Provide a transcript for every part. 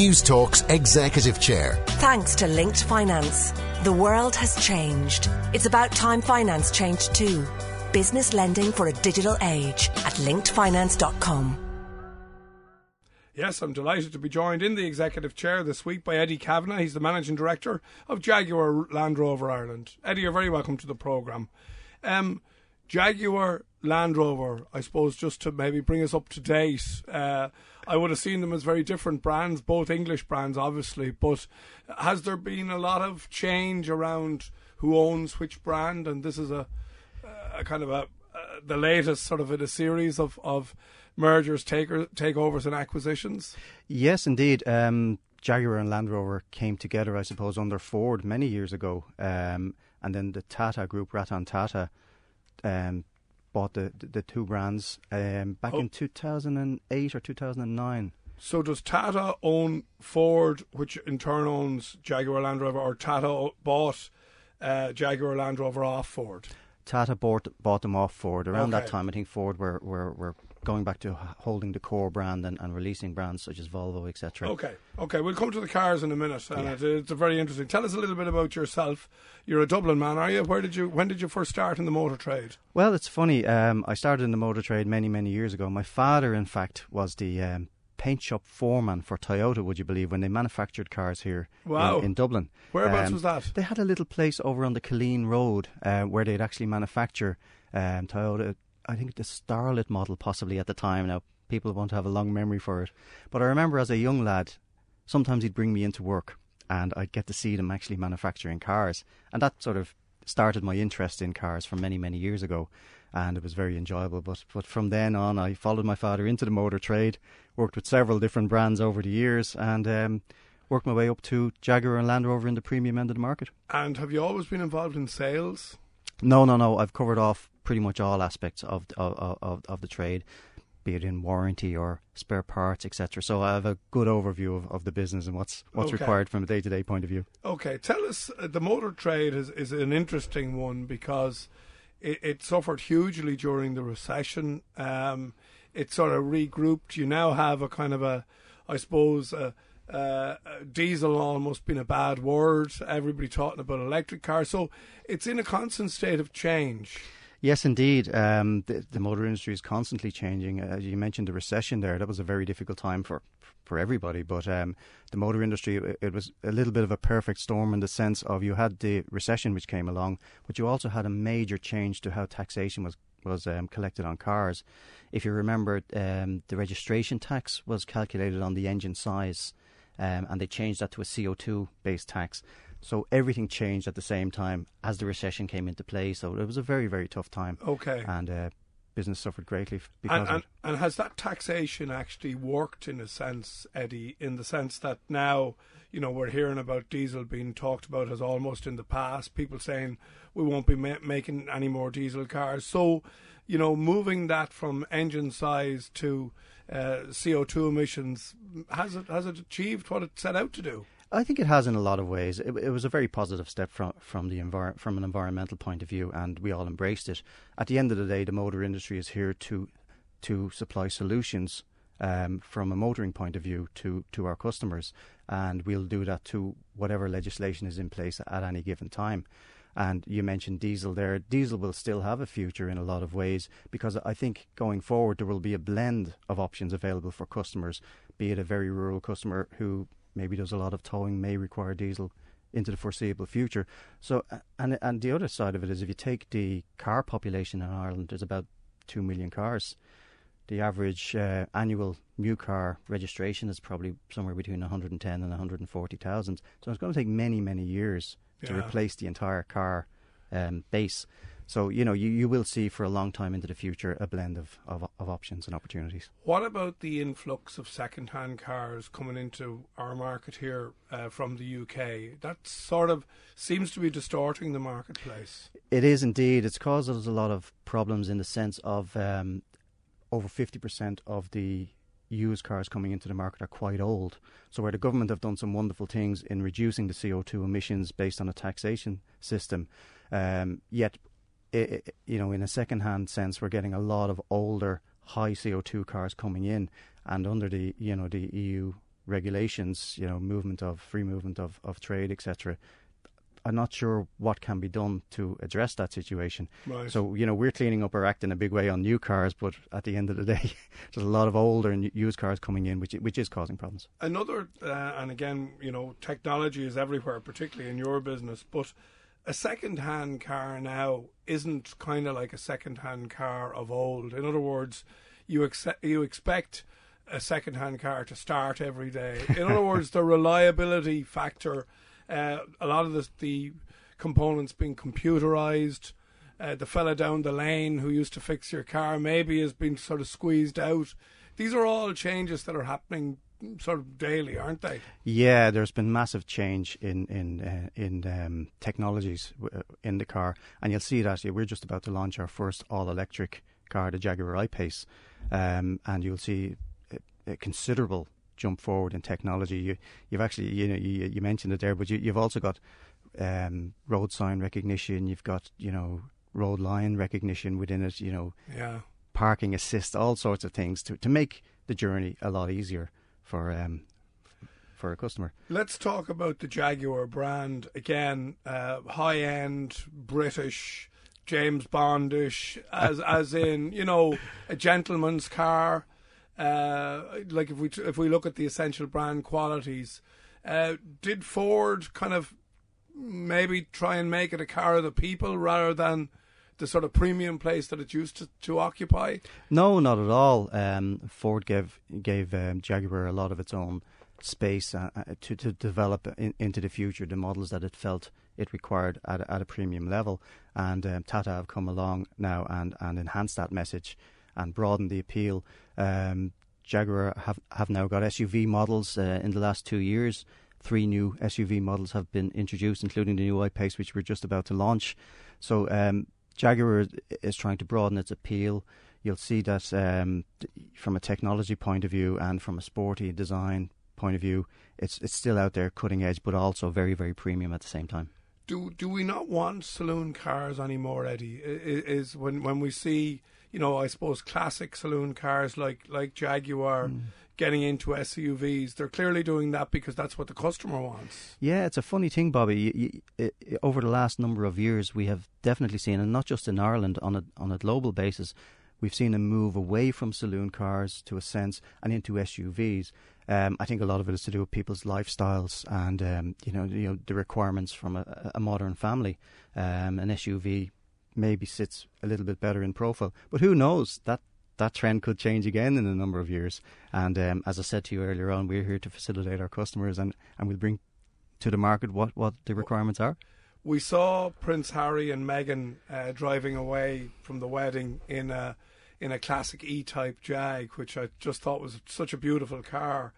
Newstalk's Executive Chair. Thanks to Linked Finance. The world has changed. It's about time finance changed too. Business lending for a digital age at linkedfinance.com. Yes, I'm delighted to be joined in the executive chair this week by Eddie Kavanagh. He's the managing director of Jaguar Land Rover Ireland. Eddie, you're very welcome to the programme. Um, Jaguar Land Rover, I suppose, just to maybe bring us up to date. Uh, I would have seen them as very different brands, both English brands, obviously. But has there been a lot of change around who owns which brand? And this is a, a kind of a, uh, the latest sort of in a series of, of mergers, taker, takeovers, and acquisitions. Yes, indeed. Um, Jaguar and Land Rover came together, I suppose, under Ford many years ago, um, and then the Tata Group, Ratan Tata, um, bought the, the, the two brands um, back oh. in 2008 or 2009. So does Tata own Ford, which in turn owns Jaguar Land Rover, or Tata bought uh, Jaguar Land Rover off Ford? Tata bought bought them off Ford around okay. that time. I think Ford were, were, were going back to holding the core brand and, and releasing brands such as Volvo, etc. Okay, okay, we'll come to the cars in a minute, and yeah. it, it's very interesting. Tell us a little bit about yourself. You're a Dublin man, are you? Where did you? When did you first start in the motor trade? Well, it's funny. Um, I started in the motor trade many, many years ago. My father, in fact, was the um, paint shop foreman for Toyota, would you believe, when they manufactured cars here wow. in, in, Dublin. Whereabouts um, was that? They had a little place over on the Killeen Road uh, where they'd actually manufacture um, Toyota I think the Starlet model possibly at the time. Now people won't have a long memory for it, but I remember as a young lad, sometimes he'd bring me into work and I'd get to see them actually manufacturing cars, and that sort of started my interest in cars from many many years ago, and it was very enjoyable. But but from then on, I followed my father into the motor trade, worked with several different brands over the years, and. Um, worked my way up to Jaguar and Land Rover in the premium end of the market. And have you always been involved in sales? No, no, no. I've covered off pretty much all aspects of of of, of the trade, be it in warranty or spare parts, etc. So I have a good overview of, of the business and what's what's okay. required from a day to day point of view. Okay, tell us uh, the motor trade is is an interesting one because it, it suffered hugely during the recession. Um, it sort of regrouped. You now have a kind of a, I suppose. A, uh, diesel almost been a bad word. Everybody talking about electric cars, so it's in a constant state of change. Yes, indeed. Um, the, the, motor industry is constantly changing. As you mentioned, the recession there, that was a very difficult time for, for everybody. But um, the motor industry, it, it, was a little bit of a perfect storm in the sense of you had the recession which came along, but you also had a major change to how taxation was was um, collected on cars. If you remember, um, the registration tax was calculated on the engine size um, and they changed that to a CO2 based tax. So everything changed at the same time as the recession came into play. So it was a very, very tough time. Okay. And uh, business suffered greatly because and, and, and, has that taxation actually worked in a sense, Eddie, in the sense that now, you know, we're hearing about diesel being talked about as almost in the past, people saying we won't be ma- making any more diesel cars. So, you know, moving that from engine size to uh, CO2 emissions, has it has it achieved what it set out to do? I think it has in a lot of ways. It, it was a very positive step from from the envir- from an environmental point of view, and we all embraced it. At the end of the day, the motor industry is here to to supply solutions um, from a motoring point of view to to our customers, and we'll do that to whatever legislation is in place at any given time. And you mentioned diesel there. Diesel will still have a future in a lot of ways because I think going forward there will be a blend of options available for customers, be it a very rural customer who maybe does a lot of towing, may require diesel into the foreseeable future. So, and and the other side of it is if you take the car population in Ireland, there's about two million cars. The average uh, annual new car registration is probably somewhere between 110 and 140,000. So it's going to take many, many years to replace the entire car um, base. So you know you, you will see for a long time into the future a blend of, of, of options and opportunities. What about the influx of second-hand cars coming into our market here uh, from the UK? That sort of seems to be distorting the marketplace. It is indeed. It's caused us a lot of problems in the sense of um, over fifty percent of the used cars coming into the market are quite old. So where the government have done some wonderful things in reducing the CO2 emissions based on a taxation system, um, yet it, you know in a second-hand sense we're getting a lot of older high CO2 cars coming in, and under the you know the EU regulations, you know, movement of free movement of, of trade, etc. I'm not sure what can be done to address that situation. Right. So, you know, we're cleaning up our act in a big way on new cars, but at the end of the day, there's a lot of older and used cars coming in, which which is causing problems. Another, uh, and again, you know, technology is everywhere, particularly in your business, but a second-hand car now isn't kind of like a second-hand car of old. In other words, you accept, you expect a second-hand car to start every day. In other words, the reliability factor uh, a lot of the, the components being computerized. Uh, the fella down the lane who used to fix your car maybe has been sort of squeezed out. These are all changes that are happening sort of daily, aren't they? Yeah, there's been massive change in in uh, in um, technologies uh, in the car, and you'll see that yeah, we're just about to launch our first all-electric car, the Jaguar I-Pace, um, and you'll see a, a considerable jump forward in technology. You, you've actually, you know, you, you mentioned it there, but you, have also got um, road sign recognition. You've got, you know, road line recognition within it. You know, yeah, parking assist, all sorts of things to to make the journey a lot easier for um, for a customer. Let's talk about the Jaguar brand again. Uh, high end British. James Bondish, as as in you know a gentleman's car, uh, like if we if we look at the essential brand qualities, uh, did Ford kind of maybe try and make it a car of the people rather than the sort of premium place that it used to, to occupy? No, not at all. Um, Ford gave gave um, Jaguar a lot of its own space uh, uh, to to develop in, into the future the models that it felt it required at at a premium level, and um, Tata have come along now and and enhanced that message and broaden the appeal. Um, Jaguar have, have now got SUV models uh, in the last two years. Three new SUV models have been introduced, including the new I-Pace, which we're just about to launch. So um, Jaguar is trying to broaden its appeal. You'll see that um, from a technology point of view and from a sporty design point of view, it's it's still out there, cutting edge, but also very very premium at the same time. Do do we not want saloon cars anymore, Eddie? Is, is when when we see you know, I suppose classic saloon cars like like Jaguar mm. Getting into SUVs. They're clearly doing that because that's what the customer wants. Yeah, it's a funny thing, Bobby. You, you, over the last number of years, we have definitely seen, and not just in Ireland, on a on a global basis, we've seen a move away from saloon cars to a sense and into SUVs. Um, I think a lot of it is to do with people's lifestyles and um, you know you know the requirements from a, a modern family. Um, an SUV maybe sits a little bit better in profile. But who knows? That that trend could change again in a number of years. And um, as I said to you earlier on, we're here to facilitate our customers and, and we'll bring to the market what, what the requirements are. We saw Prince Harry and Meghan uh, driving away from the wedding in a in a classic E-type Jag, which I just thought was such a beautiful car.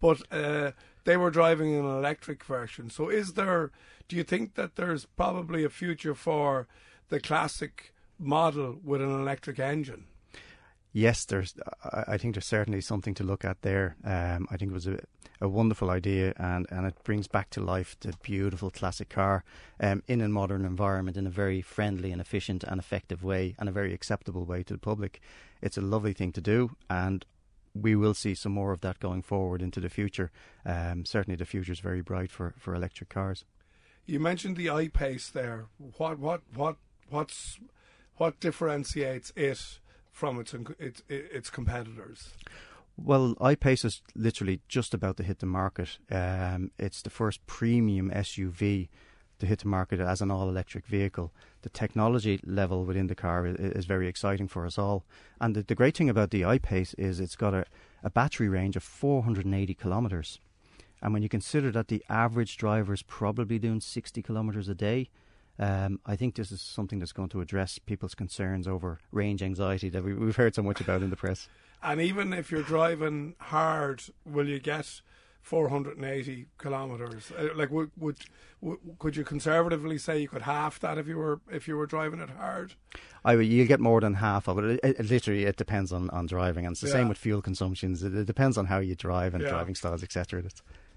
But uh, they were driving an electric version. So, is there? Do you think that there's probably a future for the classic model with an electric engine. Yes, there's. I think there's certainly something to look at there. Um, I think it was a, a wonderful idea, and, and it brings back to life the beautiful classic car um, in a modern environment in a very friendly and efficient and effective way, and a very acceptable way to the public. It's a lovely thing to do, and we will see some more of that going forward into the future. Um, certainly, the future is very bright for, for electric cars. You mentioned the I-Pace there. What what what what's what differentiates it from its its its competitors? Well, I-Pace is literally just about to hit the market. Um, it's the first premium SUV to hit the market as an all-electric vehicle. The technology level within the car is, is very exciting for us all. And the, the, great thing about the I-Pace is it's got a, a battery range of 480 kilometres. And when you consider that the average driver is probably doing 60 kilometres a day, um, I think this is something that's going to address people's concerns over range anxiety that we, have heard so much about in the press. And even if you're driving hard, will you get 480 kilometres? Uh, like, would, would, would could you conservatively say you could half that if you were if you were driving it hard? I you'll get more than half of it. It, it, it literally, it depends on, on driving, and it's the yeah. same with fuel consumptions. It, it, depends on how you drive and yeah. driving styles, etc.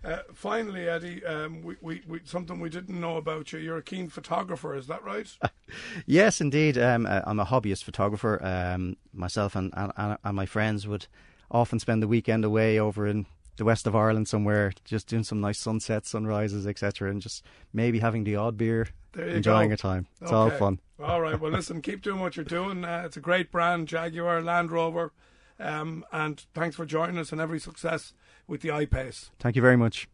Uh, finally, Eddie, um, we, we, we, something we didn't know about you. You're a keen photographer, is that right? yes, indeed. Um, uh, I'm a hobbyist photographer. Um, myself and, and, and my friends would often spend the weekend away over in the west of Ireland somewhere, just doing some nice sunsets, sunrises, etc., and just maybe having the odd beer, enjoying go. a time. It's Okay. all fun. All right. Well, listen, keep doing what you're doing. Uh, it's a great brand, Jaguar Land Rover. Um, and thanks for joining us and every success with the I-Pace. Thank you very much.